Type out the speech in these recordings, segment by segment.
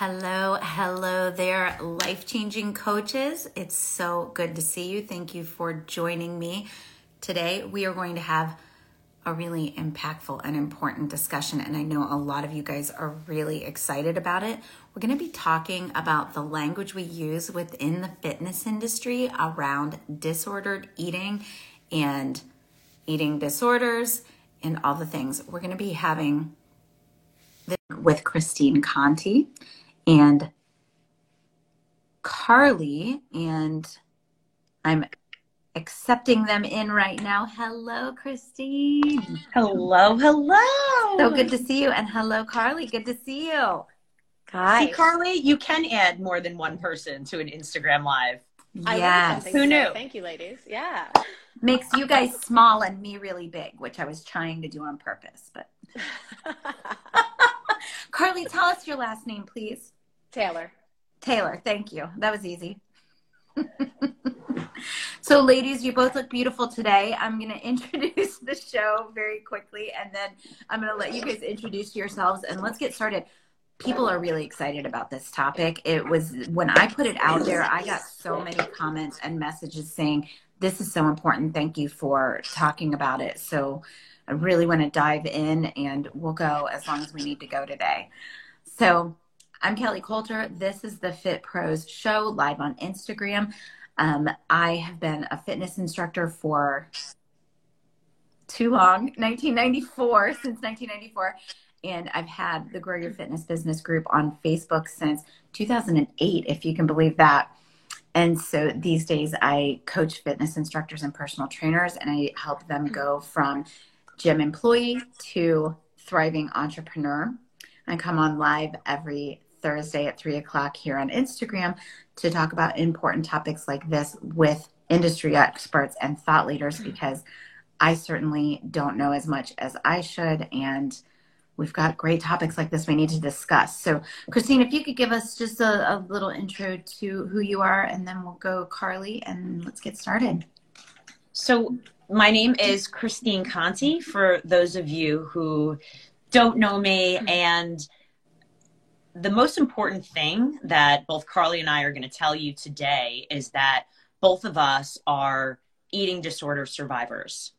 Hello, hello there, life changing coaches. It's so good to see you. Thank you for joining me. Today, we are going to have a really impactful and important discussion, and I know a lot of you guys are really excited about it. We're going to be talking about the language we use within the fitness industry around disordered eating and eating disorders and all the things. We're going to be having with Christine Conti and Karli, and I'm accepting them in right now. Hello, Christine. Hello, hello. So good to see you. And hello, Karli. Good to see you. Hi. See, Karli, you can add more than one person to an Instagram Live. Yes. Who knew? Thank you, ladies. Yeah. Makes you guys small and me really big, which I was trying to do on purpose. But Karli, tell us your last name, please. Taylor. Taylor, thank you. That was easy. so, ladies, you both look beautiful today. I'm going to introduce the show very quickly and then I'm going to let you guys introduce yourselves and let's get started. People are really excited about this topic. It was when I put it out there, I got so many comments and messages saying, This is so important. Thank you for talking about it. So, I really want to dive in and we'll go as long as we need to go today. So, I'm Kelly Coulter. This is the Fit Pros Show live on Instagram. Um, I have been a fitness instructor for too long 1994 since 1994 and i've had the grow your fitness business group on facebook since 2008 if you can believe that and so these days i coach fitness instructors and personal trainers and i help them go from gym employee to thriving entrepreneur i come on live every Thursday at three o'clock here on Instagram to talk about important topics like this with industry experts and thought leaders mm-hmm. because I certainly don't know as much as I should. And we've got great topics like this we need to discuss. So, Christine, if you could give us just a, a little intro to who you are, and then we'll go Karli and let's get started. So, my name is Christine Conti for those of you who don't know me. Mm-hmm. And the most important thing that both Karli and I are going to tell you today is that both of us are eating disorder survivors.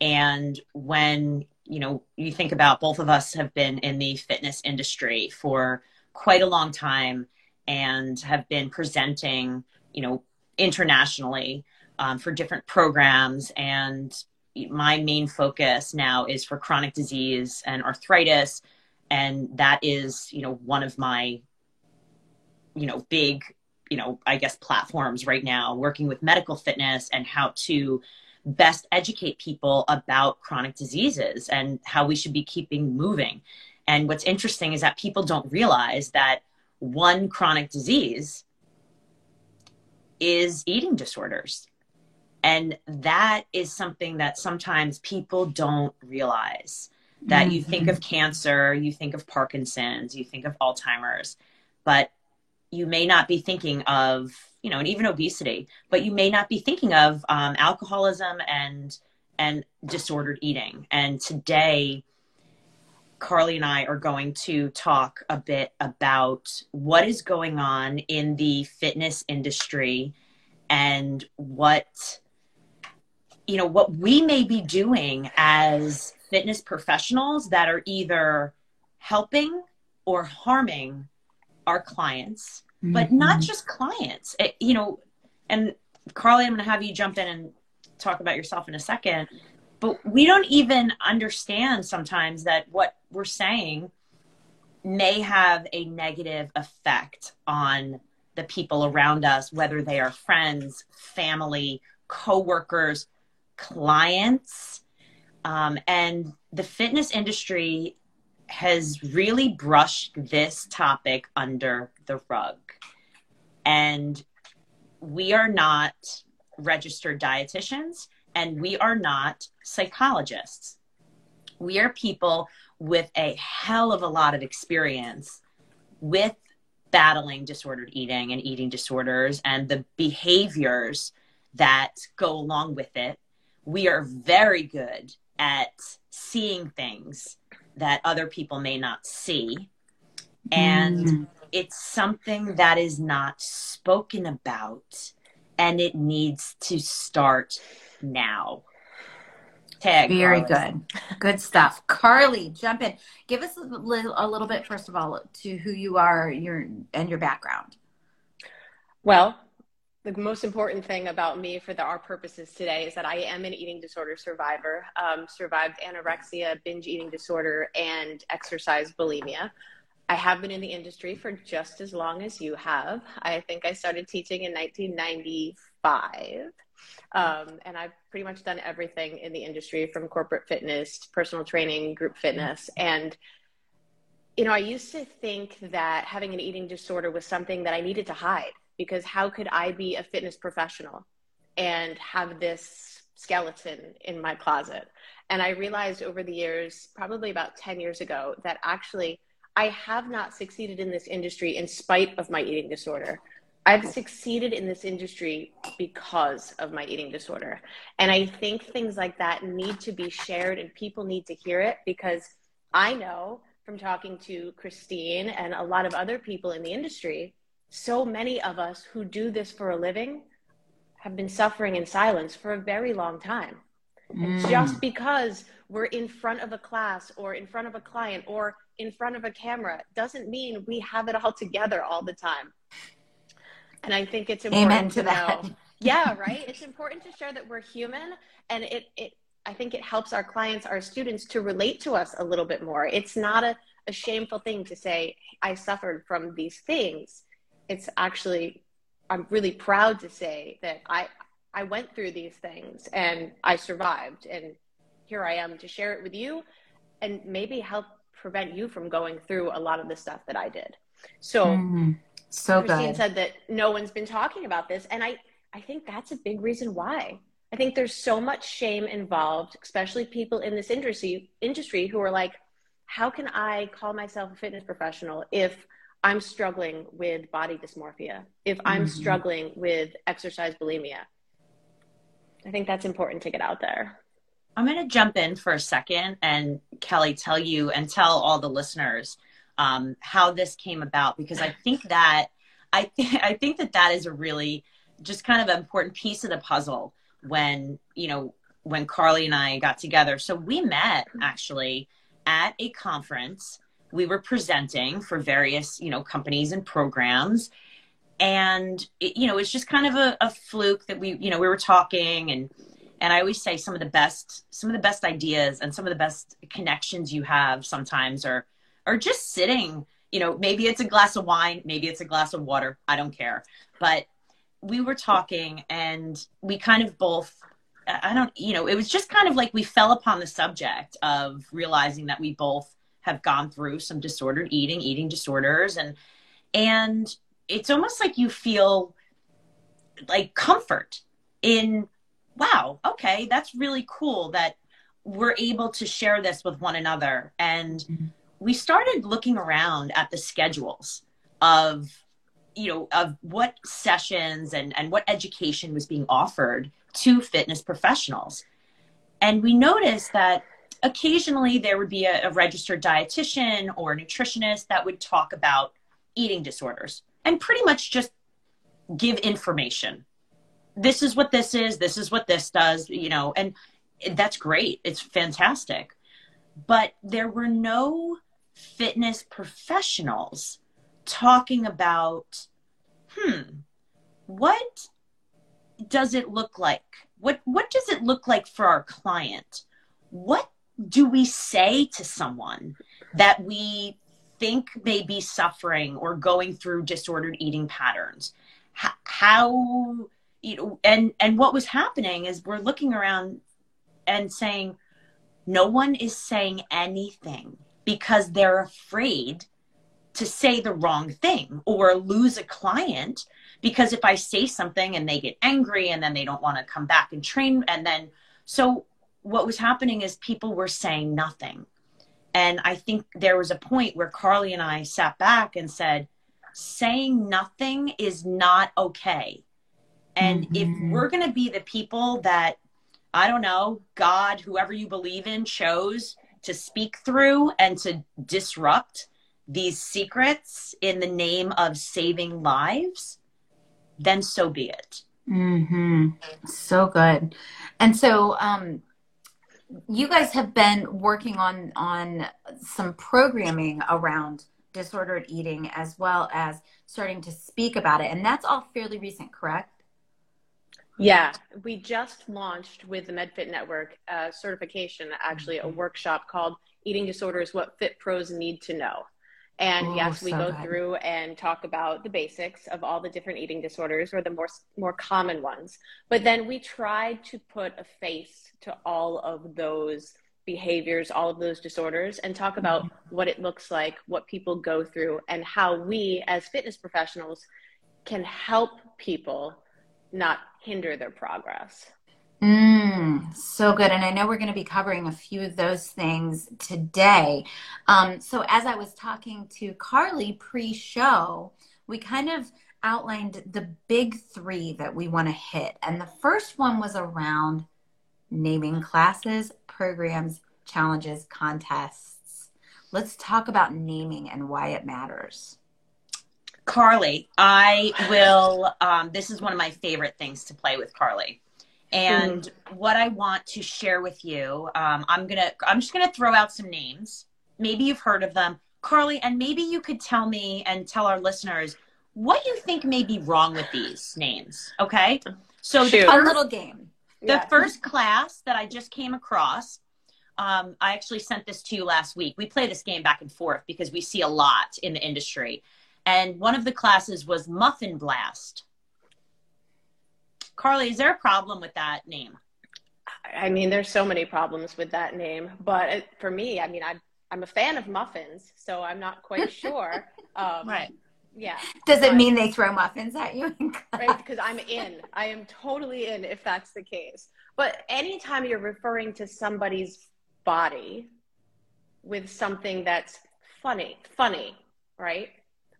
And when, you know, you think about both of us have been in the fitness industry for quite a long time and have been presenting, you know, internationally um, for different programs. And my main focus now is for chronic disease and arthritis and that is you know one of my you know big you know i guess platforms right now working with medical fitness and how to best educate people about chronic diseases and how we should be keeping moving. And what's interesting is that people don't realize that one chronic disease is eating disorders. And that is something that sometimes people don't realize that mm-hmm. you think of mm-hmm. cancer, you think of Parkinson's, you think of Alzheimer's, but you may not be thinking of, you know, and even obesity, but you may not be thinking of um, alcoholism and and disordered eating. And today, Karli and I are going to talk a bit about what is going on in the fitness industry and what you know what we may be doing as fitness professionals that are either helping or harming our clients, mm-hmm. but not just clients. It, you know, and Karli, I'm going to have you jump in and talk about yourself in a second. But we don't even understand sometimes that what we're saying may have a negative effect on the people around us, whether they are friends, family, coworkers, clients, um, and the fitness industry has really brushed this topic under the rug. And we are not registered dietitians and we are not psychologists. We are people with a hell of a lot of experience with battling disordered eating and eating disorders and the behaviors that go along with it. We are very good at seeing things that other people may not see. And mm. it's something that is not spoken about and it needs to start now. Tag, Very good. Good stuff. Karli, jump in. Give us a little, a little bit, first of all, to who you are your, and your background. Well, the most important thing about me for the, our purposes today is that I am an eating disorder survivor, um, survived anorexia, binge eating disorder, and exercise bulimia. I have been in the industry for just as long as you have. I think I started teaching in 1995. Um, and I've pretty much done everything in the industry from corporate fitness, to personal training, group fitness. And, you know, I used to think that having an eating disorder was something that I needed to hide because how could I be a fitness professional and have this skeleton in my closet? And I realized over the years, probably about 10 years ago, that actually I have not succeeded in this industry in spite of my eating disorder. I've succeeded in this industry because of my eating disorder. And I think things like that need to be shared and people need to hear it because I know from talking to Christine and a lot of other people in the industry, so many of us who do this for a living have been suffering in silence for a very long time. Mm. And just because we're in front of a class or in front of a client or in front of a camera doesn't mean we have it all together all the time. And I think it's important Amen to, to that. know. Yeah, right. It's important to share that we're human and it it I think it helps our clients, our students to relate to us a little bit more. It's not a, a shameful thing to say, I suffered from these things. It's actually I'm really proud to say that I I went through these things and I survived and here I am to share it with you and maybe help prevent you from going through a lot of the stuff that I did. So, mm, so Christine good. said that no one's been talking about this, and I I think that's a big reason why. I think there's so much shame involved, especially people in this industry industry who are like, how can I call myself a fitness professional if I'm struggling with body dysmorphia, if I'm mm-hmm. struggling with exercise bulimia? I think that's important to get out there. I'm going to jump in for a second and Kelly tell you and tell all the listeners um, how this came about because I think that I th- I think that that is a really just kind of an important piece of the puzzle when you know when Karli and I got together. So we met actually at a conference. We were presenting for various you know companies and programs, and it, you know it's just kind of a, a fluke that we you know we were talking and and i always say some of the best some of the best ideas and some of the best connections you have sometimes are are just sitting you know maybe it's a glass of wine maybe it's a glass of water i don't care. But we were talking and we kind of both i don't you know it was just kind of like we fell upon the subject of realizing that we both have gone through some disordered eating eating disorders and and it's almost like you feel like comfort in wow, okay, that's really cool that we're able to share this with one another. And mm-hmm. we started looking around at the schedules of, you know, of what sessions and, and what education was being offered to fitness professionals. And we noticed that occasionally there would be a, a registered dietitian or nutritionist that would talk about eating disorders and pretty much just give information this is what this is, this is what this does, you know, and that's great. It's fantastic. But there were no fitness professionals talking about, hmm, what does it look like? What what does it look like for our client? What do we say to someone that we think may be suffering or going through disordered eating patterns? how you know, and and what was happening is we're looking around and saying no one is saying anything because they're afraid to say the wrong thing or lose a client because if I say something and they get angry and then they don't want to come back and train and then so what was happening is people were saying nothing. And I think there was a point where Karli and I sat back and said, saying nothing is not okay. And mm-hmm. if we're going to be the people that, I don't know, God, whoever you believe in, chose to speak through and to disrupt these secrets in the name of saving lives, then so be it. Mm-hmm. So good. And so, um, you guys have been working on on some programming around disordered eating as well as starting to speak about it, and that's all fairly recent, correct? Yeah, we just launched with the MedFit Network uh, certification, actually, a mm-hmm. workshop called Eating Disorders What Fit Pros Need to Know. And Ooh, yes, we so go good. through and talk about the basics of all the different eating disorders or the more more common ones. But then we try to put a face to all of those behaviors, all of those disorders and talk about mm-hmm. what it looks like, what people go through and how we as fitness professionals can help people not hinder their progress. Mm, so good. And I know we're going to be covering a few of those things today. Um, so, as I was talking to Karli pre show, we kind of outlined the big three that we want to hit. And the first one was around naming classes, programs, challenges, contests. Let's talk about naming and why it matters. Karli, I will. Um, this is one of my favorite things to play with Karli. And mm. what I want to share with you, um, I'm gonna, I'm just gonna throw out some names. Maybe you've heard of them, Karli, and maybe you could tell me and tell our listeners what you think may be wrong with these names. Okay, so Shoot. the first, little game. The yeah. first class that I just came across, um, I actually sent this to you last week. We play this game back and forth because we see a lot in the industry. And one of the classes was Muffin Blast. Karli, is there a problem with that name? I mean, there's so many problems with that name, but it, for me, I mean, I, I'm a fan of muffins, so I'm not quite sure. Um, right. Yeah. Does it mean they throw muffins at you? right, because I'm in. I am totally in if that's the case. But anytime you're referring to somebody's body with something that's funny, funny, right?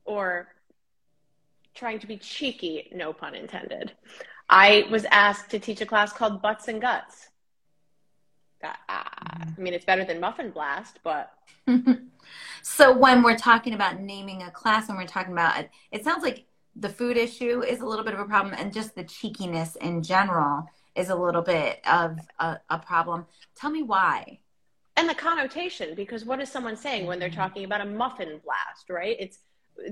Or trying to be cheeky, no pun intended. I was asked to teach a class called Butts and Guts. Uh, I mean, it's better than Muffin Blast, but. so when we're talking about naming a class, when we're talking about it, it sounds like the food issue is a little bit of a problem, and just the cheekiness in general is a little bit of a, a problem. Tell me why. And the connotation, because what is someone saying when they're mm-hmm. talking about a muffin blast, right? It's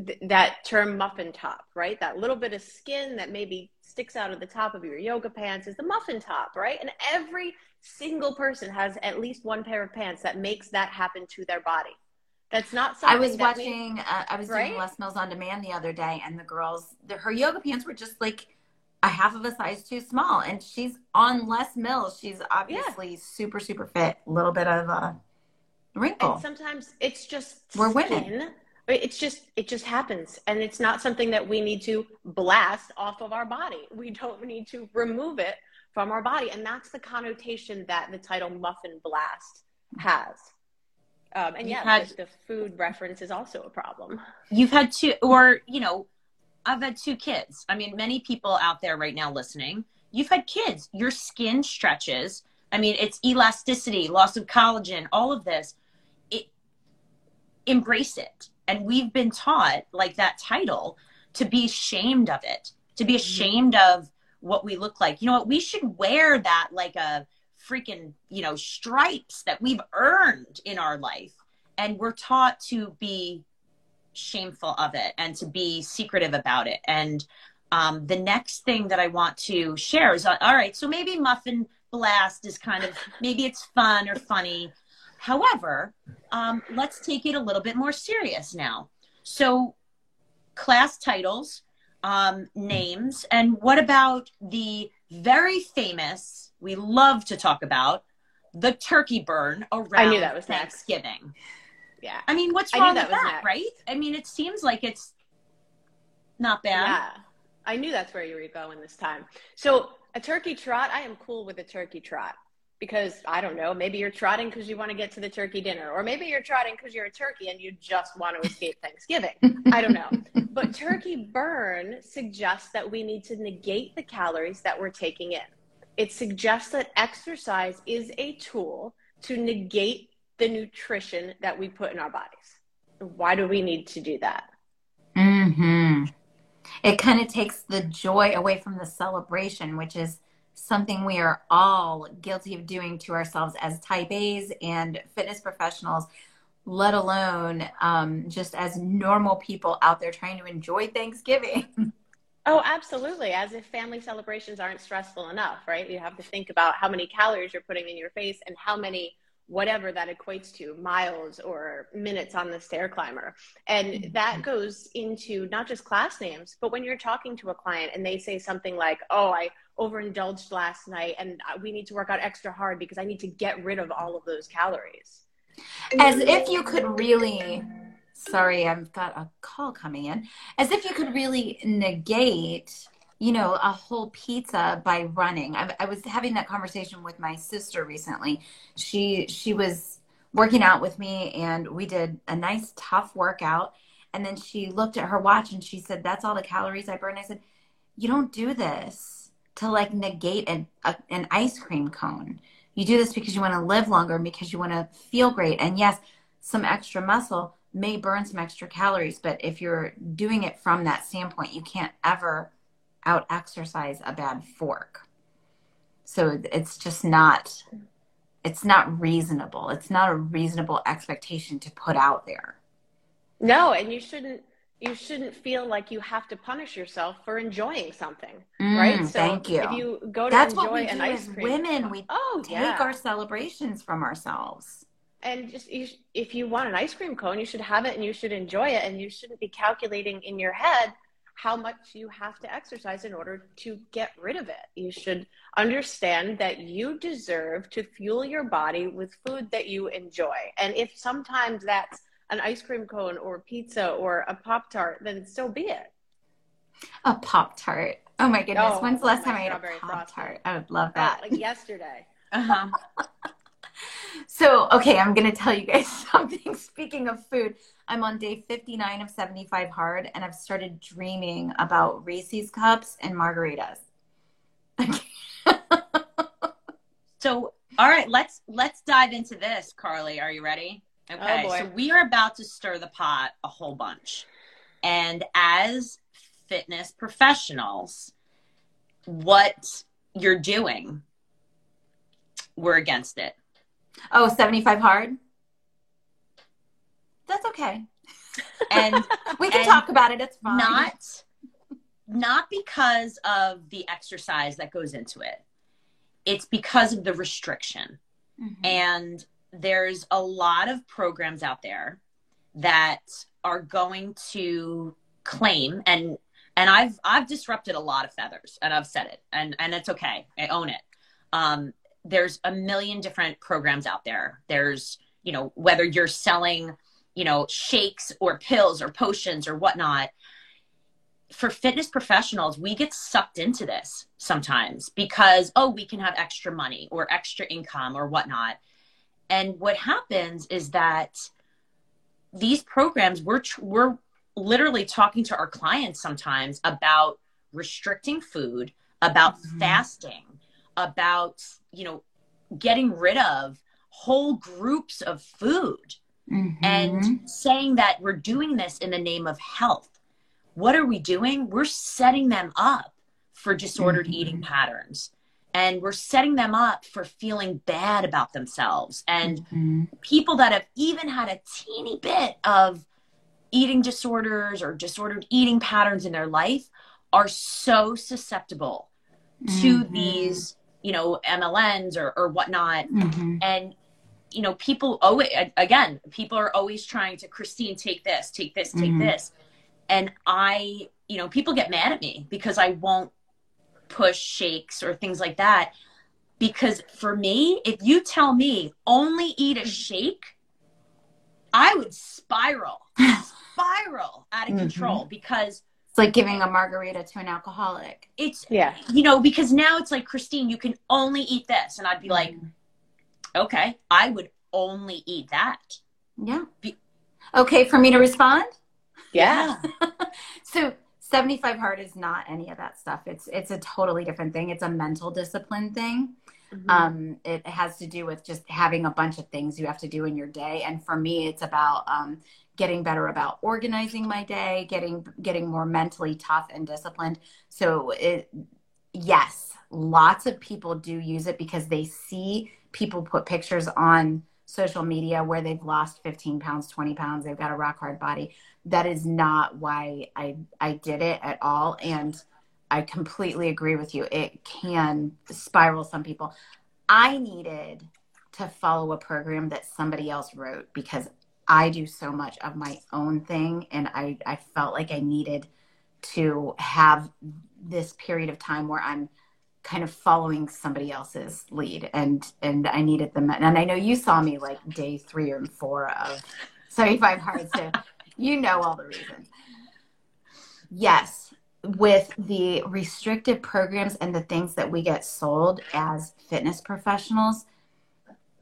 th- that term muffin top, right? That little bit of skin that maybe sticks out of the top of your yoga pants is the muffin top, right? And every single person has at least one pair of pants that makes that happen to their body. That's not something. I was watching. uh, I was right? doing Les Mills on Demand the other day, and the girls, the, her yoga pants were just like a half of a size too small, and she's on Les Mills. She's obviously yeah. super, super fit. A little bit of a wrinkle. And sometimes it's just we're skin. women it's just it just happens. And it's not something that we need to blast off of our body. We don't need to remove it from our body. And that's the connotation that the title muffin blast has. Um, and yeah had, the food reference is also a problem. You've had two or you know i've had two kids. I mean many people out there right now listening you've had kids. Your skin stretches. I mean it's elasticity loss of collagen all of this. It, embrace it and we've been taught like that title to be ashamed of it to be mm-hmm. ashamed of what we look like. You know what? We should wear that like a freaking you know stripes that we've earned in our life. And we're taught to be shameful of it and to be secretive about it. And um, the next thing that i want to share is all right so maybe muffin blast is kind of maybe it's fun or funny However, um, let's take it a little bit more serious now. So, class titles, um, names, and what about the very famous, we love to talk about, the turkey burn around I knew that was Thanksgiving. Next. Yeah. I mean, what's wrong that with that, next. right? I mean, it seems like it's not bad. Yeah. I knew that's where you were going this time. So, a turkey trot, I am cool with a turkey trot because I don't know, maybe you're trotting because you want to get to the turkey dinner, or maybe you're trotting because you're a turkey and you just want to escape Thanksgiving. I don't know. But turkey burn suggests that we need to negate the calories that we're taking in. It suggests that exercise is a tool to negate the nutrition that we put in our bodies. why do we need to do that? hmm It kind of takes the joy away from the celebration, which is something we are all guilty of doing to ourselves as type A's and fitness professionals, let alone um, just as normal people out there trying to enjoy Thanksgiving. Oh, absolutely. As if family celebrations aren't stressful enough, right? You have to think about how many calories you're putting in your face and how many whatever that equates to miles or minutes on the stair climber and mm-hmm. that goes into not just class names but when you're talking to a client and they say something like oh i overindulged last night and we need to work out extra hard because i need to get rid of all of those calories as if you could really sorry i've got a call coming in as if you could really negate you know, a whole pizza by running. I, I was having that conversation with my sister recently. She she was working out with me, and we did a nice tough workout. And then she looked at her watch and she said, "That's all the calories I burned." I said, "You don't do this to like negate an a, an ice cream cone. You do this because you want to live longer because you want to feel great. And yes, some extra muscle." may burn some extra calories, but if you're doing it from that standpoint, you can't ever out exercise a bad fork. So it's just not it's not reasonable. It's not a reasonable expectation to put out there. No, and you shouldn't you shouldn't feel like you have to punish yourself for enjoying something, mm, right? So thank you. If you go to That's enjoy what we an do ice as cream, women, we oh, take yeah. our celebrations from ourselves. And just you, if you want an ice cream cone, you should have it and you should enjoy it, and you shouldn't be calculating in your head how much you have to exercise in order to get rid of it. You should understand that you deserve to fuel your body with food that you enjoy. And if sometimes that's an ice cream cone or pizza or a Pop Tart, then so be it. A Pop Tart. Oh my goodness. Oh, When's the last time I ate a Pop Tart? I would love that. like yesterday. Uh-huh. so, okay, I'm going to tell you guys something. Speaking of food, I'm on day 59 of 75 hard, and I've started dreaming about Reese's cups and margaritas. Okay. so, all right, let's let's dive into this, Karli. Are you ready? Okay, oh so we are about to stir the pot a whole bunch, and as fitness professionals, what you're doing, we're against it. Oh, 75 hard? That's okay. And we can and talk about it. It's fine. Not not because of the exercise that goes into it. It's because of the restriction. Mm-hmm. And there's a lot of programs out there that are going to claim and and I've I've disrupted a lot of feathers and I've said it and and it's okay. I own it. Um, there's a million different programs out there. There's, you know, whether you're selling, you know, shakes or pills or potions or whatnot. For fitness professionals, we get sucked into this sometimes because, oh, we can have extra money or extra income or whatnot. And what happens is that these programs, we're, we're literally talking to our clients sometimes about restricting food, about mm-hmm. fasting, about you know getting rid of whole groups of food mm-hmm. and saying that we're doing this in the name of health what are we doing we're setting them up for disordered mm-hmm. eating patterns and we're setting them up for feeling bad about themselves and mm-hmm. people that have even had a teeny bit of eating disorders or disordered eating patterns in their life are so susceptible to mm-hmm. these you know MLMs or, or whatnot mm-hmm. and you know people oh again people are always trying to christine take this take this take mm-hmm. this and i you know people get mad at me because i won't push shakes or things like that because for me if you tell me only eat a shake i would spiral spiral out of mm-hmm. control because it's like giving a margarita to an alcoholic. It's yeah, you know, because now it's like Christine, you can only eat this, and I'd be like, mm-hmm. okay, I would only eat that. Yeah. Be- okay, for me to respond. Yeah. so 75 hard is not any of that stuff. It's it's a totally different thing. It's a mental discipline thing. Mm-hmm. Um, it has to do with just having a bunch of things you have to do in your day. And for me, it's about um, getting better about organizing my day, getting getting more mentally tough and disciplined. So it yes, lots of people do use it because they see people put pictures on social media where they've lost 15 pounds, 20 pounds, they've got a rock hard body. That is not why I I did it at all and I completely agree with you. It can spiral some people. I needed to follow a program that somebody else wrote because I do so much of my own thing and I, I felt like I needed to have this period of time where I'm kind of following somebody else's lead and and I needed them and I know you saw me like day three or four of 75 hard so you know all the reasons yes with the restrictive programs and the things that we get sold as fitness professionals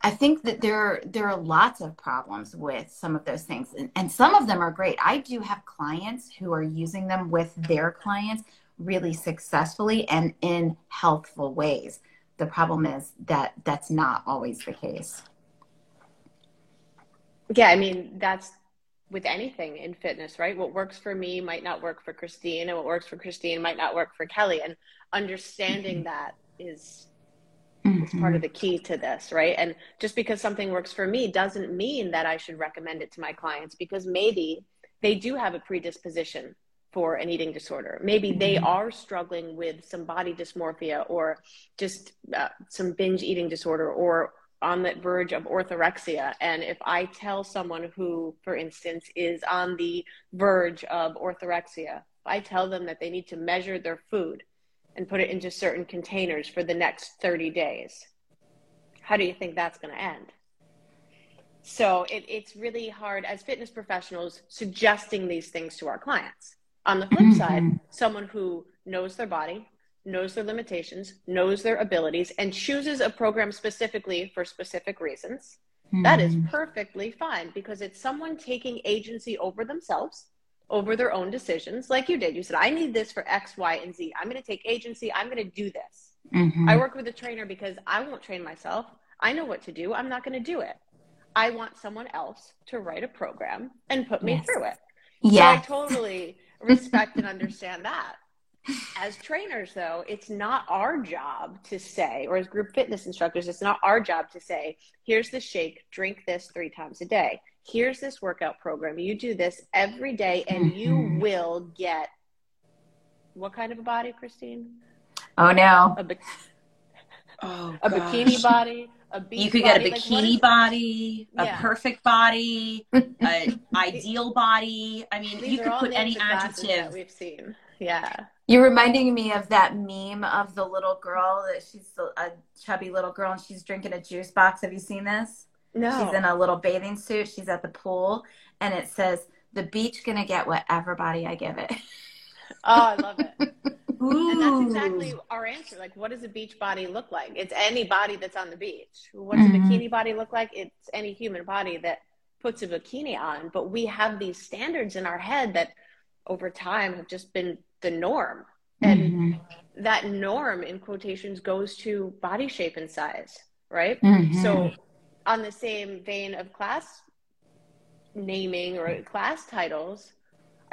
I think that there there are lots of problems with some of those things, and, and, some of them are great. I do have clients who are using them with their clients really successfully and in healthful ways. The problem is that that's not always the case. Yeah, I mean that's with anything in fitness, right? What works for me might not work for Christine, and what works for Christine might not work for Kelly. And understanding mm-hmm. that is mm-hmm. is part of the key to this, right? And just because something works for me doesn't mean that I should recommend it to my clients because maybe they do have a predisposition for an eating disorder. Maybe they mm-hmm. are struggling with some body dysmorphia or just uh, some binge eating disorder or on the verge of orthorexia. And if I tell someone who, for instance, is on the verge of orthorexia, I tell them that they need to measure their food and put it into certain containers for the next 30 days. How do you think that's going to end? So it, it's really hard as fitness professionals suggesting these things to our clients. On the flip mm-hmm. side, someone who knows their body, knows their limitations, knows their abilities, and chooses a program specifically for specific reasons, mm-hmm. that is mm-hmm. perfectly fine because it's someone taking agency over themselves over their own decisions, like you did. You said, I need this for X, Y, and Z. I'm going to take agency. I'm going to do this. Mm-hmm. I work with a trainer because I won't train myself. I know what to do. I'm not going to do it. I want someone else to write a program and put me yes. through it. Yeah. So I totally respect and understand that. As trainers, though, it's not our job to say, or as group fitness instructors, it's not our job to say, here's the shake, drink this three times a day here's this workout program. You do this every day and mm-hmm. you will get what kind of a body, Christine? Oh no. A, oh, a bikini body. A you could body. get a bikini like, body, a yeah. perfect body, an ideal body. I mean, These you could put any adjective we've seen. Yeah. You're reminding me of that meme of the little girl that she's a chubby little girl and she's drinking a juice box. Have you seen this? No. She's in a little bathing suit. She's at the pool, and it says, "The beach gonna get whatever body I give it." Oh, I love it. and that's exactly our answer. Like, what does a beach body look like? It's any body that's on the beach. What does mm-hmm. a bikini body look like? It's any human body that puts a bikini on. But we have these standards in our head that over time have just been the norm. And mm-hmm. that norm, in quotations, goes to body shape and size, right? Mm-hmm. So on the same vein of class naming or class titles,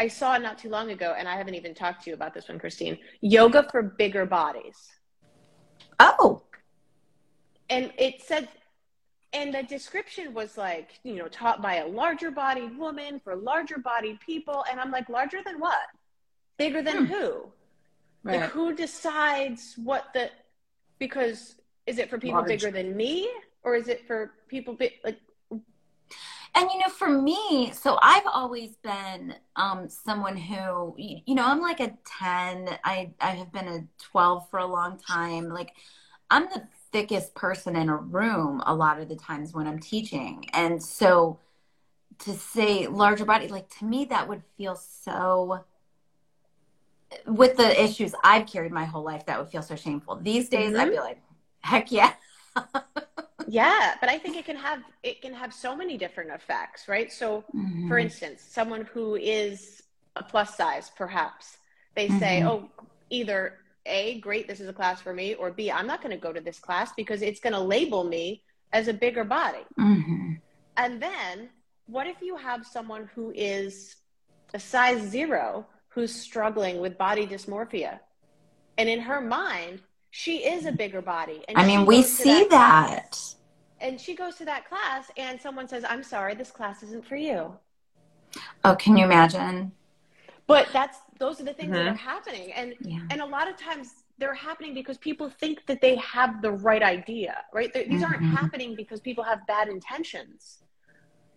I saw not too long ago, and I haven't even talked to you about this one, Christine. Yoga for bigger bodies. Oh. And it said, and the description was like, you know, taught by a larger bodied woman for larger bodied people. And I'm like, larger than what? Bigger than hmm. who? Right. Like, who decides what the, because is it for people Large. bigger than me? or is it for people be, like and you know for me so i've always been um someone who you know i'm like a 10 i i have been a 12 for a long time like i'm the thickest person in a room a lot of the times when i'm teaching. And so to say larger body like to me that would feel so with the issues i've carried my whole life that would feel so shameful. These days mm-hmm. i'd be like heck yeah yeah but i think it can have it can have so many different effects right so mm-hmm. for instance someone who is a plus size perhaps they mm-hmm. say oh either a great this is a class for me or b i'm not going to go to this class because it's going to label me as a bigger body mm-hmm. and then what if you have someone who is a size zero who's struggling with body dysmorphia? And in her mind, she is a bigger body. And I mean, we see that. that. And she goes to that class, and someone says, I'm sorry, this class isn't for you. Oh, can you imagine? But that's those are the things mm-hmm. that are happening. And yeah. and a lot of times they're happening because people think that they have the right idea, right? These mm-hmm. aren't happening because people have bad intentions.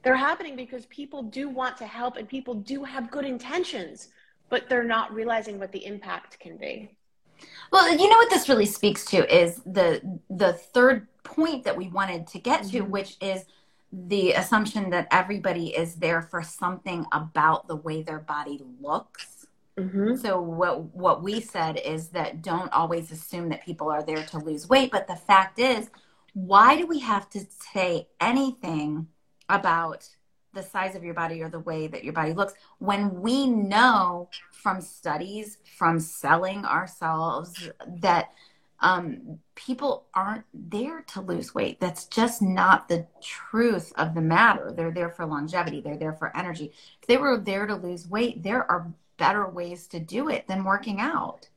They're happening because people do want to help and people do have good intentions, but they're not realizing what the impact can be. Well, you know what this really speaks to is the the third point that we wanted to get to, mm-hmm. which is the assumption that everybody is there for something about the way their body looks. Mm-hmm. So what what we said is that don't always assume that people are there to lose weight, but the fact is, why do we have to say anything about the size of your body or the way that your body looks when we know from studies from selling ourselves that um, people aren't there to lose weight. That's just not the truth of the matter. They're there for longevity. They're there for energy. If they were there to lose weight there are better ways to do it than working out.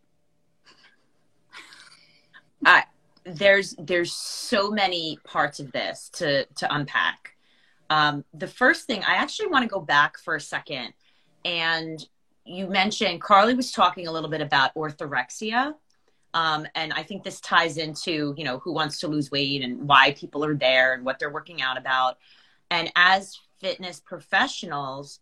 I, there's there's so many parts of this to to unpack. Um, the first thing, I actually want to go back for a second. And you mentioned, Karli was talking a little bit about orthorexia. Um, and I think this ties into, you know, who wants to lose weight and why people are there and what they're working out about. And as fitness professionals,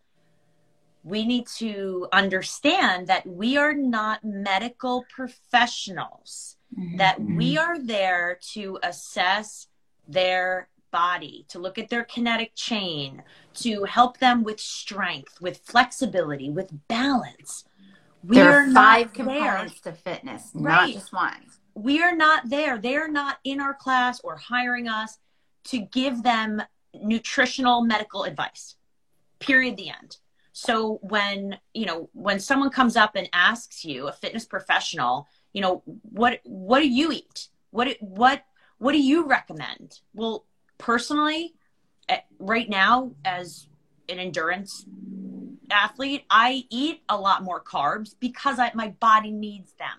we need to understand that we are not medical professionals, mm-hmm. that we are there to assess their body, to look at their kinetic chain, to help them with strength, with flexibility, with balance. We there are, are five components there. to fitness, right. not just one. We are not there. They are not in our class or hiring us to give them nutritional medical advice. Period. The end. So when, you know, when someone comes up and asks you, a fitness professional, you know, what what do you eat? What what what do you recommend? Well, personally, eh, right now, as an endurance athlete, I eat a lot more carbs because I, my body needs them.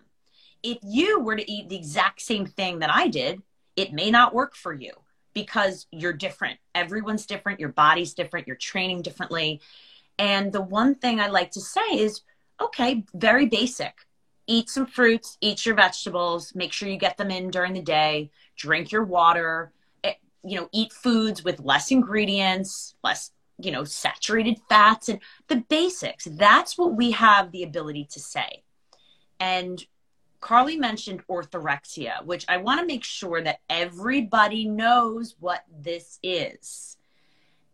If you were to eat the exact same thing that I did, it may not work for you because you're different. Everyone's different. Your body's different. You're training differently. And the one thing I like to say is okay, very basic. Eat some fruits, eat your vegetables, make sure you get them in during the day, drink your water, eh, you know, eat foods with less ingredients, less, you know, saturated fats and the basics. That's what we have the ability to say. And Karli mentioned orthorexia, which I want to make sure that everybody knows what this is.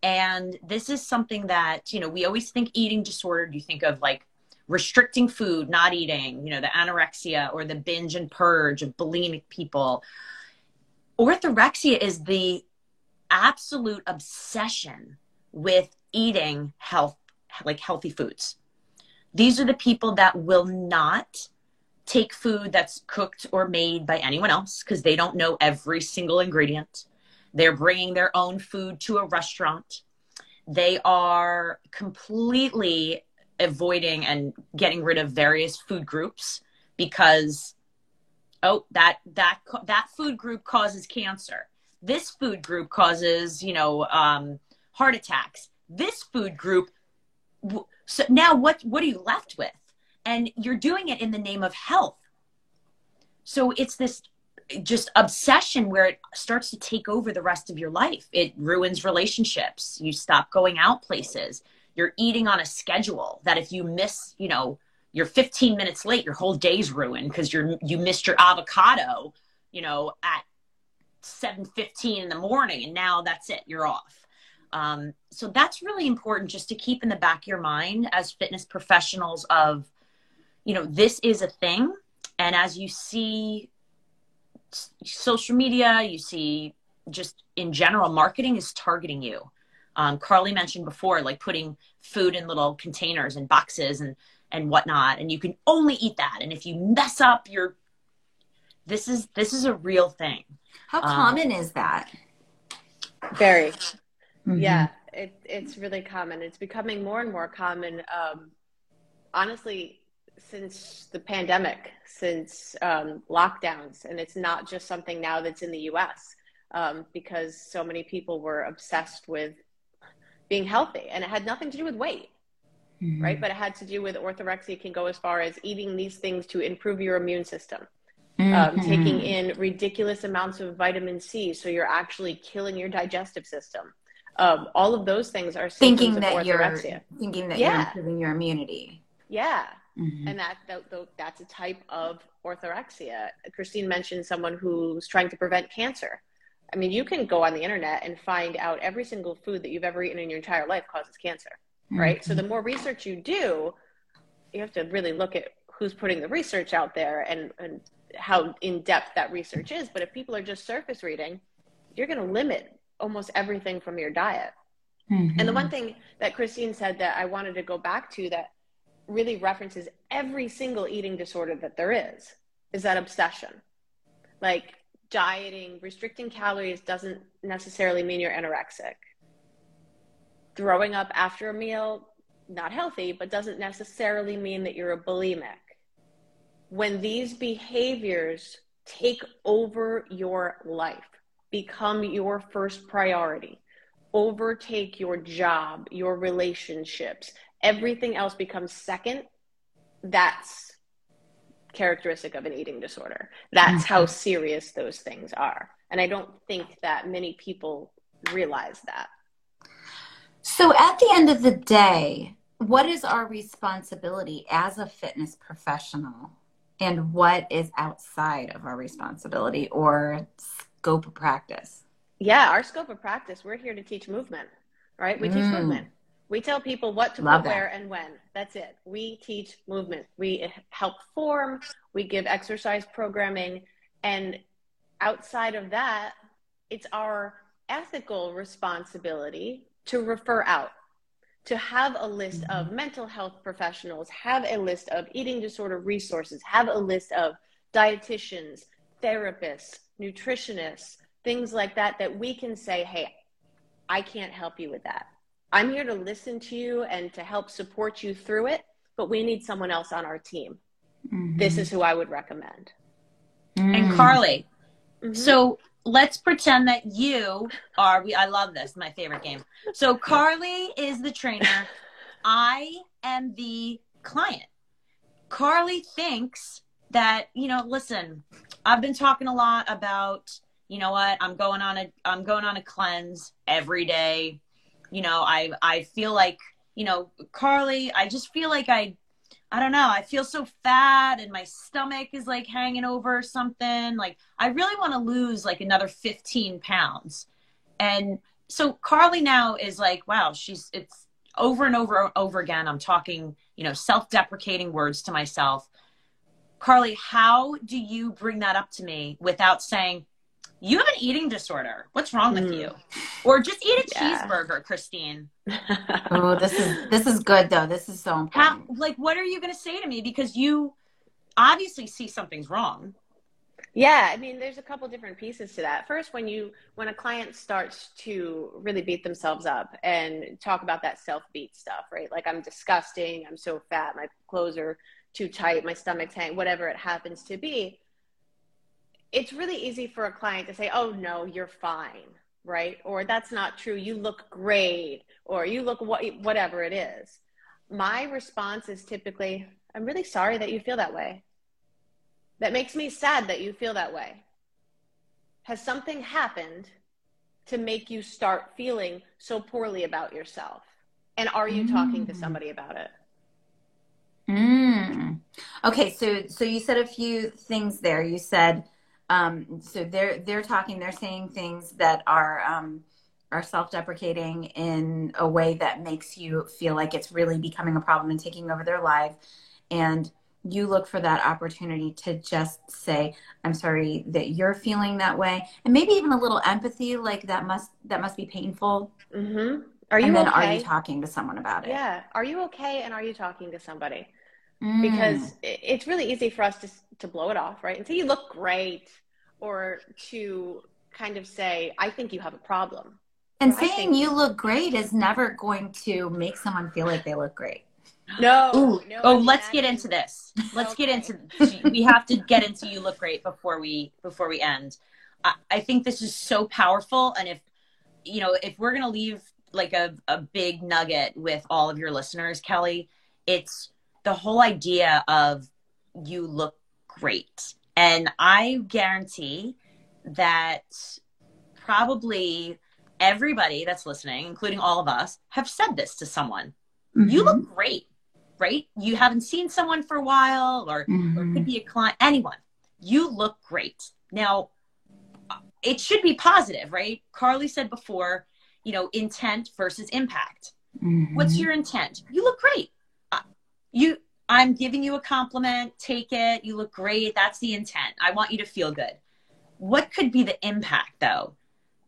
And this is something that, you know, we always think eating disorder, you think of like restricting food, not eating, you know, the anorexia or the binge and purge of bulimic people orthorexia is the absolute obsession with eating health like healthy foods. These are the people that will not take food that's cooked or made by anyone else because they don't know every single ingredient. They're bringing their own food to a restaurant. They are completely avoiding and getting rid of various food groups because oh that that that food group causes cancer. This food group causes you know um, heart attacks. This food group so now what what are you left with? And you're doing it in the name of health. So it's this just obsession where it starts to take over the rest of your life. It ruins relationships. You stop going out places. You're eating on a schedule that if you miss you know you're 15 minutes late, your whole day's ruined because you're you missed your avocado, you know, at 7:15 in the morning, and now that's it, you're off. Um, so that's really important just to keep in the back of your mind as fitness professionals of, you know, this is a thing, and as you see social media, you see just in general, marketing is targeting you. Um, Karli mentioned before, like putting food in little containers and boxes and and whatnot and you can only eat that. And if you mess up you're this is this is a real thing. How um, common is that? Very mm-hmm. yeah it, it's really common. It's becoming more and more common. Um, honestly, since the pandemic, since um, lockdowns, and it's not just something now that's in the U.S. Um, because so many people were obsessed with being healthy, and it had nothing to do with weight, mm-hmm. right? But it had to do with orthorexia. Can go as far as eating these things to improve your immune system. Um, mm-hmm. Um, taking in ridiculous amounts of vitamin C, so you're actually killing your digestive system. Um, all of those things are thinking that you're thinking that yeah. you're improving your immunity. Yeah, mm-hmm. and that, that that's a type of orthorexia. Christine mentioned someone who's trying to prevent cancer. I mean, you can go on the internet and find out every single food that you've ever eaten in your entire life causes cancer, mm-hmm. right? So the more research you do, you have to really look at who's putting the research out there and, and how in depth that research is. But if people are just surface reading, you're going to limit almost everything from your diet. Mm-hmm. And the one thing that Christine said that I wanted to go back to that really references every single eating disorder that there is is that obsession. Like dieting, restricting calories doesn't necessarily mean you're anorexic. Throwing up after a meal, not healthy, but doesn't necessarily mean that you're a bulimic. When these behaviors take over your life, become your first priority, overtake your job, your relationships, everything else becomes second, that's characteristic of an eating disorder. That's mm-hmm. how serious those things are. And I don't think that many people realize that. So at the end of the day, what is our responsibility as a fitness professional? And what is outside of our responsibility or scope of practice? Yeah, our scope of practice, we're here to teach movement, right? We mm. teach movement. We tell people what to Love put where and when. That's it. We teach movement. We help form, we give exercise programming. And outside of that, it's our ethical responsibility to refer out, to have a list mm-hmm. of mental health professionals, have a list of eating disorder resources, have a list of dietitians, therapists, nutritionists, things like that, that we can say, hey, I can't help you with that. I'm here to listen to you and to help support you through it, but we need someone else on our team. Mm-hmm. This is who I would recommend. Mm. And Karli, mm-hmm. so let's pretend that you are we I love this, my favorite game. So Karli is the trainer. I am the client. Karli thinks that, you know, listen, I've been talking a lot about, you know what, I'm going on a I'm going on a cleanse every day. You know, I I feel like, you know, Karli, I just feel like I I don't know, I feel so fat and my stomach is like hanging over something. Like I really want to lose like another 15 pounds. And so Karli now is like, wow, she's it's over and over and over again. I'm talking, you know, self-deprecating words to myself Karli, how do you bring that up to me without saying, you have an eating disorder. What's wrong with mm. you? Or just eat a yeah. cheeseburger, Christine. oh, this is this is good though. This is so important. How, like, what are you going to say to me? Because you obviously see something's wrong. Yeah, I mean, there's a couple different pieces to that. First, when you when a client starts to really beat themselves up and talk about that self beat stuff, right? Like, I'm disgusting. I'm so fat. My clothes are too tight, my stomach's hanging, whatever it happens to be, it's really easy for a client to say, oh, no, you're fine, right? Or that's not true. You look great, or you look what, whatever it is. My response is typically, I'm really sorry that you feel that way. That makes me sad that you feel that way. Has something happened to make you start feeling so poorly about yourself? And are you mm. talking to mm. somebody about it? Mm. Okay, so so you said a few things there. You said um, so they're they're talking, they're saying things that are um, are self-deprecating in a way that makes you feel like it's really becoming a problem and taking over their life, and you look for that opportunity to just say, "I'm sorry that you're feeling that way," and maybe even a little empathy, like that must that must be painful. Mm-hmm. Are you and then okay? are you talking to someone about it? Yeah. Are you okay? And are you talking to somebody? Mm. Because it's really easy for us to to blow it off, right? And say you look great, or to kind of say, I think you have a problem. And saying think, you look great is never going to make someone feel like they look great. No. No oh, let's get into this. Let's okay. get into. We have to get into you look great before we before we end. I, I think this is so powerful, and if you know, if we're gonna leave like a a big nugget with all of your listeners, Kelly, it's the whole idea of you look great, and I guarantee that probably everybody that's listening, including all of us, have said this to someone. Mm-hmm. You look great right? You haven't seen someone for a while, or, mm-hmm. or it could be a client, anyone. You look great. Now, it should be positive, right? Karli said before, you know, intent versus impact. Mm-hmm. What's your intent? You look great. Uh, you, I'm giving you a compliment. Take it. You look great. That's the intent. I want you to feel good. What could be the impact, though?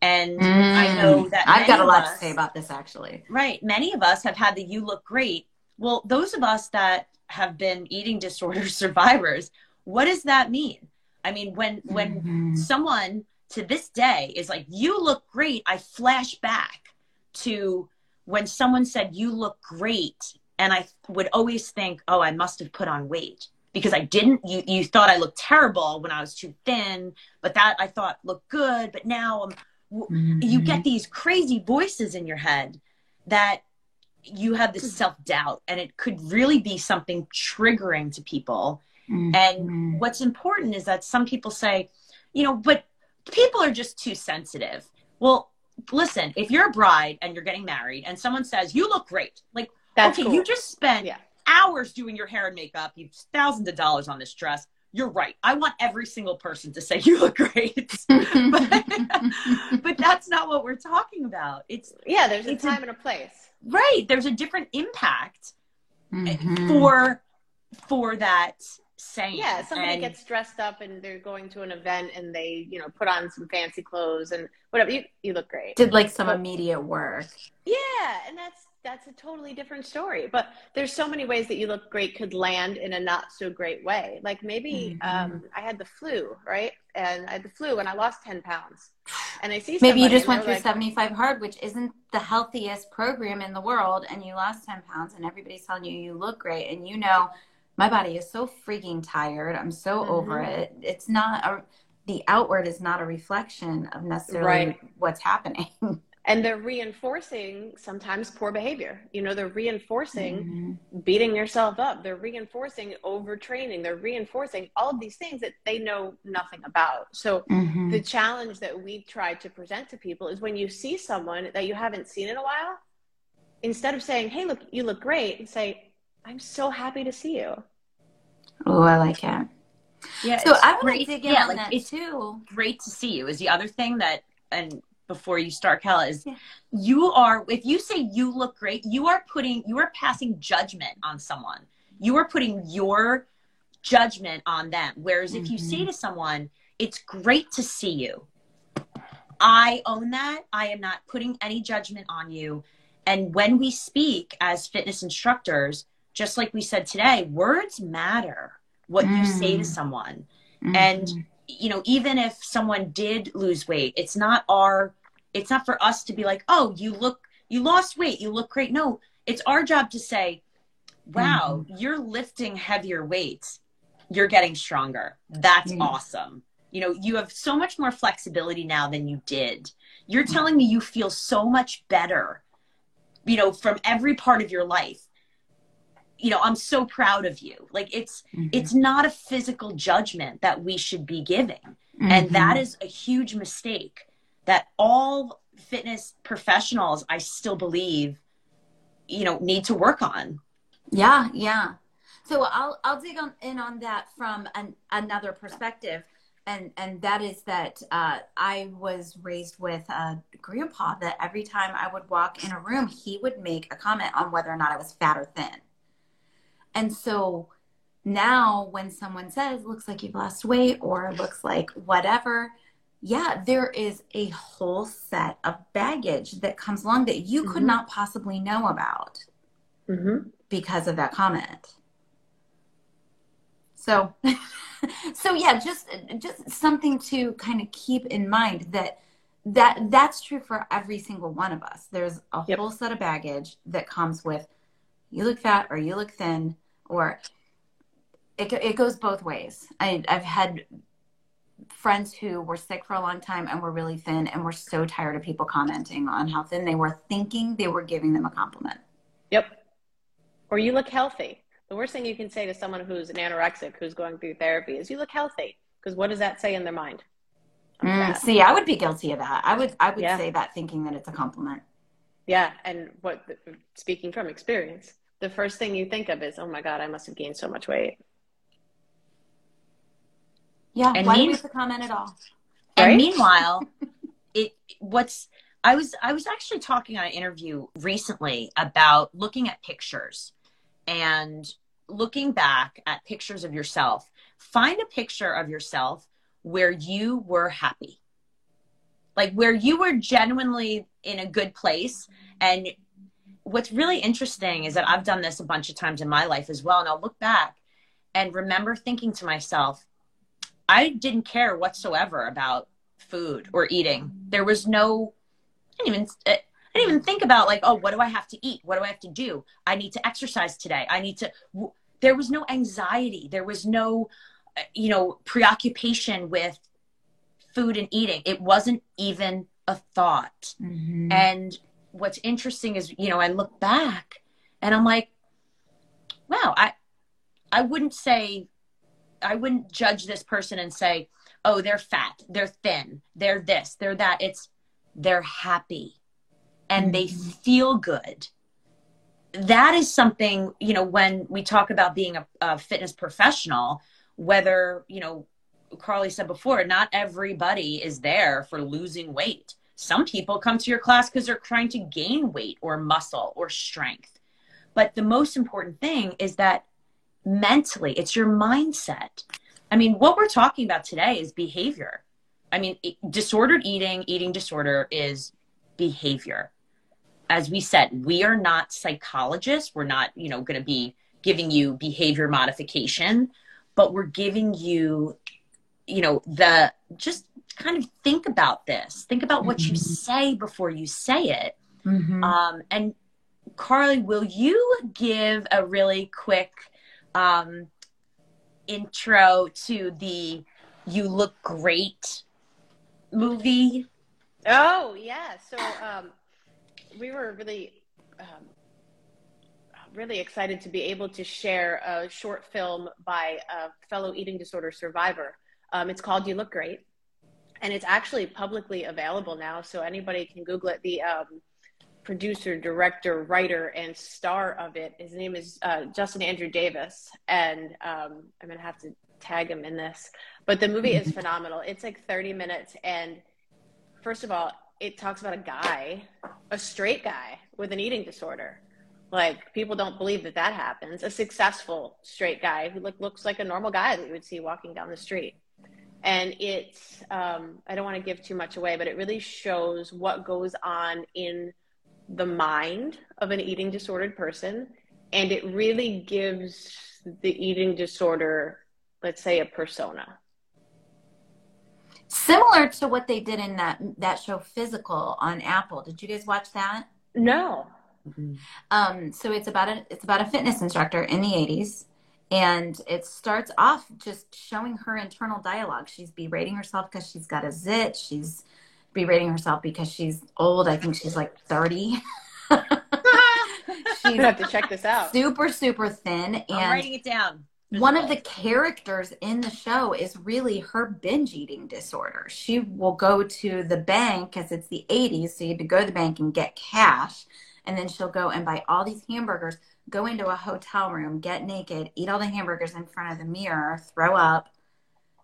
And mm. I know that I've got a lot us, to say about this, actually. Right. Many of us have had the "you look great" Well, those of us that have been eating disorder survivors, what does that mean? I mean, when when mm-hmm. someone to this day is like, "You look great," I flash back to when someone said, "You look great," and I would always think, "Oh, I must have put on weight." Because I didn't, you, you thought I looked terrible when I was too thin, but that I thought looked good. But now I'm, mm-hmm. you get these crazy voices in your head that you have this self doubt, and it could really be something triggering to people. Mm-hmm. And what's important is that some people say, you know, but people are just too sensitive. Well, listen, if you're a bride and you're getting married and someone says, you look great, like, That's okay, cool. you just spent yeah. hours doing your hair and makeup, you've thousands of dollars on this dress. You're right. I want every single person to say you look great. but, but, that's not what we're talking about. It's yeah, there's a time a, and a place right there's a different impact mm-hmm. for for that saying yeah somebody and, gets dressed up and they're going to an event and they you know put on some fancy clothes and whatever you, you look great did like some but, immediate work yeah and that's that's a totally different story. But there's so many ways that you look great could land in a not so great way. Like maybe mm-hmm. um, I had the flu, right? And I had the flu and I lost 10 pounds. And I see maybe you just went through like, 75 hard, which isn't the healthiest program in the world, and you lost 10 pounds, and everybody's telling you you look great, and you know my body is so freaking tired. I'm so mm-hmm. over it. It's not a the outward is not a reflection of necessarily right. what's happening. and they're reinforcing sometimes poor behavior. You know they're reinforcing mm-hmm. beating yourself up. They're reinforcing overtraining. They're reinforcing all of these things that they know nothing about. So mm-hmm. the challenge that we try to present to people is when you see someone that you haven't seen in a while instead of saying hey look you look great and say i'm so happy to see you. Oh i like it. Yeah so i want to dig in yeah, on like, that it's too. great to see you is the other thing that and before you start Kella is yeah. you are if you say you look great, you are putting you are passing judgment on someone. You are putting your judgment on them. Whereas mm-hmm. if you say mm-hmm. to someone, it's great to see you. I own that. I am not putting any judgment on you. And when we speak as fitness instructors, just like we said today, words matter. What mm. you say to mm. someone. Mm-hmm. And you know, even if someone did lose weight, it's not our, it's not for us to be like, oh, you look, you lost weight, you look great. No, it's our job to say, wow, mm-hmm. you're lifting heavier weights, you're getting stronger. That's mm-hmm. awesome. You know, you have so much more flexibility now than you did. You're mm-hmm. telling me you feel so much better, you know, from every part of your life you know i'm so proud of you like it's mm-hmm. it's not a physical judgment that we should be giving mm-hmm. and that is a huge mistake that all fitness professionals i still believe you know need to work on yeah yeah so i'll i'll dig on in on that from an, another perspective and and that is that uh, I was raised with a grandpa that every time I would walk in a room, he would make a comment on whether or not I was fat or thin. And so now when someone says, looks like you've lost weight or looks like whatever, yeah, there is a whole set of baggage that comes along that you mm-hmm. could not possibly know about mm-hmm. because of that comment. So, so yeah, just just something to kind of keep in mind that that that's true for every single one of us. There's a Yep. whole set of baggage that comes with you look fat or you look thin or it, it goes both ways. I, I've had friends who were sick for a long time and were really thin and were so tired of people commenting on how thin they were, thinking they were giving them a compliment. Yep. Or you look healthy. The worst thing you can say to someone who's an anorexic who's going through therapy is you look healthy. Because what does that say in their mind? Mm, see, I would be guilty of that. I would I would Yeah. say that thinking that it's a compliment. Yeah. And what, speaking from experience, the first thing you think of is, oh my God, I must have gained so much weight. Yeah. And why do mean- we have to comment at all? And Right? meanwhile, it what's I was I was actually talking on an interview recently about looking at pictures and looking back at pictures of yourself. Find a picture of yourself where you were happy. Like where you were genuinely in a good place and what's really interesting is that I've done this a bunch of times in my life as well and I'll look back and remember thinking to myself I didn't care whatsoever about food or eating. There was no, I didn't even, I didn't even think about like, oh, what do I have to eat? What do I have to do? I need to exercise today. I need to. w- There was no anxiety. There was no, uh, you know, preoccupation with food and eating. It wasn't even a thought. Mm-hmm. And what's interesting is, you know, I look back and I'm like, wow, I I wouldn't say I wouldn't judge this person and say, "Oh, they're fat, they're thin, they're this, they're that." It's they're happy and they Mhm. feel good. That is something, you know, when we talk about being a, a fitness professional, whether, you know, Karli said before, not everybody is there for losing weight. Some people come to your class because they're trying to gain weight or muscle or strength. But the most important thing is that mentally, it's your mindset. I mean, what we're talking about today is behavior. I mean, it- disordered eating, eating disorder is behavior. As we said, we are not psychologists. We're not, you know, going to be giving you behavior modification, but we're giving you, you know, the just kind of think about this. Think about what you Mhm. say before you say it. Mm-hmm. Um, and Karli, will you give a really quick um, intro to the "You Look Great" movie? Oh yeah. So um, we were really, um, really excited to be able to share a short film by a fellow eating disorder survivor. Um, it's called "You Look Great," and it's actually publicly available now, so anybody can Google it. The um, producer, director, writer, and star of it, his name is uh, Justin Andrew Davis, and um, I'm gonna have to tag him in this. But the movie is phenomenal. It's like 30 minutes, and first of all, it talks about a guy, a straight guy with an eating disorder. Like people don't believe that that happens. A successful straight guy who look, looks like a normal guy that you would see walking down the street. And it's, um, I don't want to give too much away, but it really shows what goes on in the mind of an eating disordered person. And it really gives the eating disorder, let's say, a persona. Similar to what they did in that that show Physical on Apple. Did you guys watch that? No. Um, so it's about a it's about a fitness instructor in the 80s and it starts off just showing her internal dialogue. She's berating herself because she's got a zit. She's berating herself because she's old. I think she's like 30. I'm she's gonna have to check this out. super super thin I'm and writing it down. one of the characters in the show is really her binge eating disorder. She will go to the bank because it's the 80s, so you had to go to the bank and get cash. And then she'll go and buy all these hamburgers, go into a hotel room, get naked, eat all the hamburgers in front of the mirror, throw up,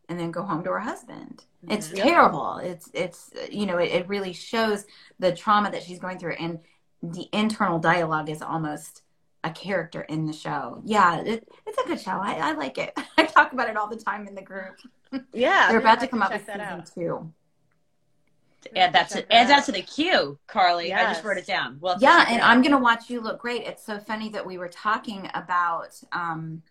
and then go home to her husband. It's. Yep. terrible. It's it's you know, it, it really shows the trauma that she's going through and the internal dialogue is almost a character in the show. Yeah, it, it's a good show. I, I like it. I talk about it all the time in the group. Yeah, They're about gonna come up with season out. Two. Add that Check to add out. that to the queue, Karli. I just wrote it down. Well, Yeah, and I'm gonna watch you look great. It's so funny that we were talking about um,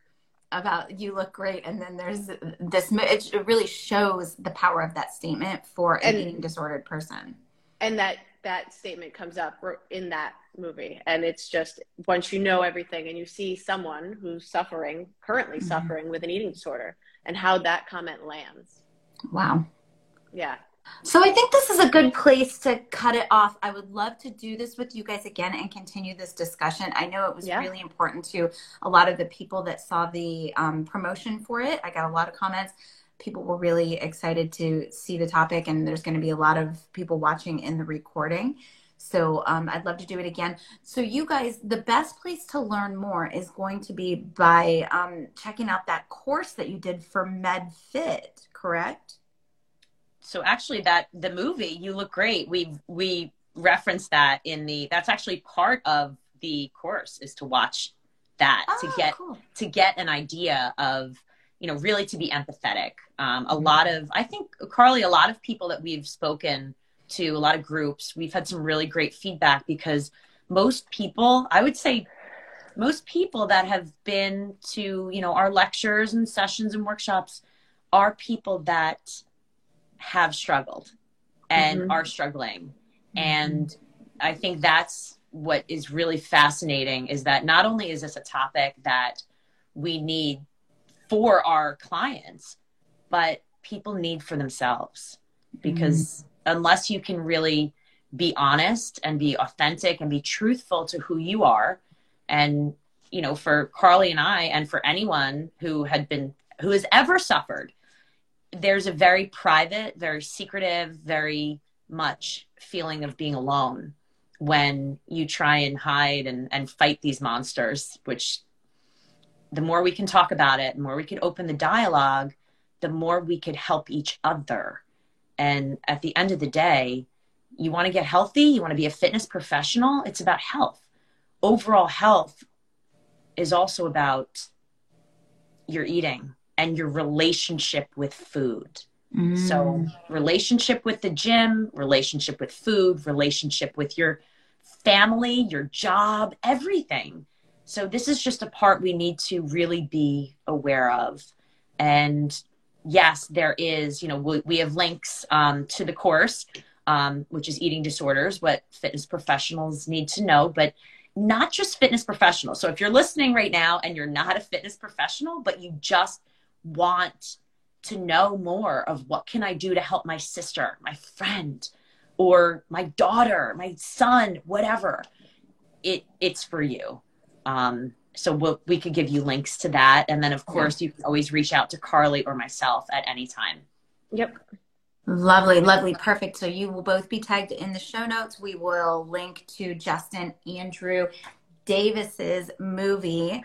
about you look great, and then there's this. It really shows the power of that statement for an And- eating disordered person. and that that statement comes up in that movie and it's just once you know everything and you see someone who's suffering currently Mhm. suffering with an eating disorder and how that comment lands Wow. yeah So I think this is a good place to cut it off. I would love to do this with you guys again and continue this discussion. I know it was Yeah. really important to a lot of the people that saw the um, promotion for it. I got a lot of comments. People were really excited to see the topic, and there's going to be a lot of people watching in the recording. So um, I'd love to do it again. So you guys, the best place to learn more is going to be by um, checking out that course that you did for MedFit, correct? So actually that the movie you look great we we referenced that in the that's actually part of the course is to watch that to Oh, get cool. to get an idea of you know really to be empathetic um, a Mhm. lot of i think karli a lot of people that we've spoken to a lot of groups we've had some really great feedback because most people i would say most people that have been to you know our lectures and sessions and workshops are people that have struggled and Mhm. are struggling. And i think that's what is really fascinating is that not only is this a topic that we need for our clients but people need for themselves. Because unless you can really be honest and be authentic and be truthful to who you are and you know for karli and i and for anyone who had been who has ever suffered there's a very private very secretive very much feeling of being alone when you try and hide and, and fight these monsters which the more we can talk about it the more we can open the dialogue the more we could help each other. And at the end of the day you want to get healthy you want to be a fitness professional it's about health. Overall health is also about your eating and your relationship with food. So relationship with the gym relationship with food relationship with your family your job everything. So this is just a part we need to really be aware of. And yes there is you know we, we have links um, to the course um, which is eating disorders what fitness professionals need to know but not just fitness professionals. So if you're listening right now and you're not a fitness professional but you just want to know more of what can i do to help my sister my friend or my daughter my son whatever it it's for you um, so we'll, we could give you links to that and then of course you can always reach out to karli or myself at any time yep Lovely, lovely, perfect. So you will both be tagged in the show notes. We will link to Justin Andrew Davis's movie.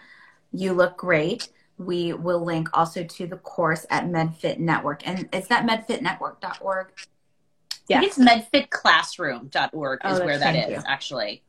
You look great. We will link also to the course at MedFit Network. And is that medfitnetwork.org? Yeah. i think it's medfitclassroom.org Oh, is that's- where that is, you. actually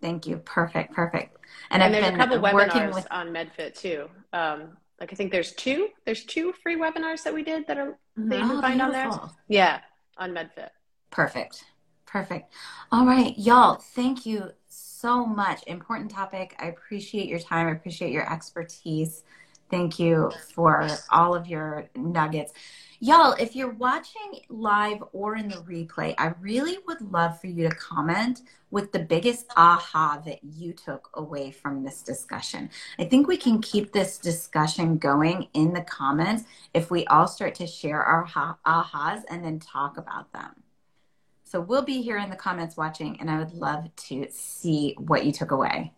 Thank you. Perfect, perfect. And, and I've there's a been couple working webinars with on medfit too um, like i think there's two there's two free webinars that we did that are that you can Oh, find on there beautiful. yeah on medfit Perfect. Perfect. All right, y'all, thank you so much. Important topic. I appreciate your time. I appreciate your expertise. Thank you for all of your nuggets. Y'all, if you're watching live or in the replay, I really would love for you to comment with the biggest aha that you took away from this discussion. I think we can keep this discussion going in the comments if we all start to share our ha- ahas and then talk about them. So we'll be here in the comments watching, and I would love to see what you took away.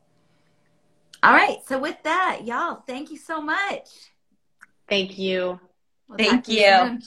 All right. So with that, y'all, thank you so much. thank you We'll Thank talk you. soon.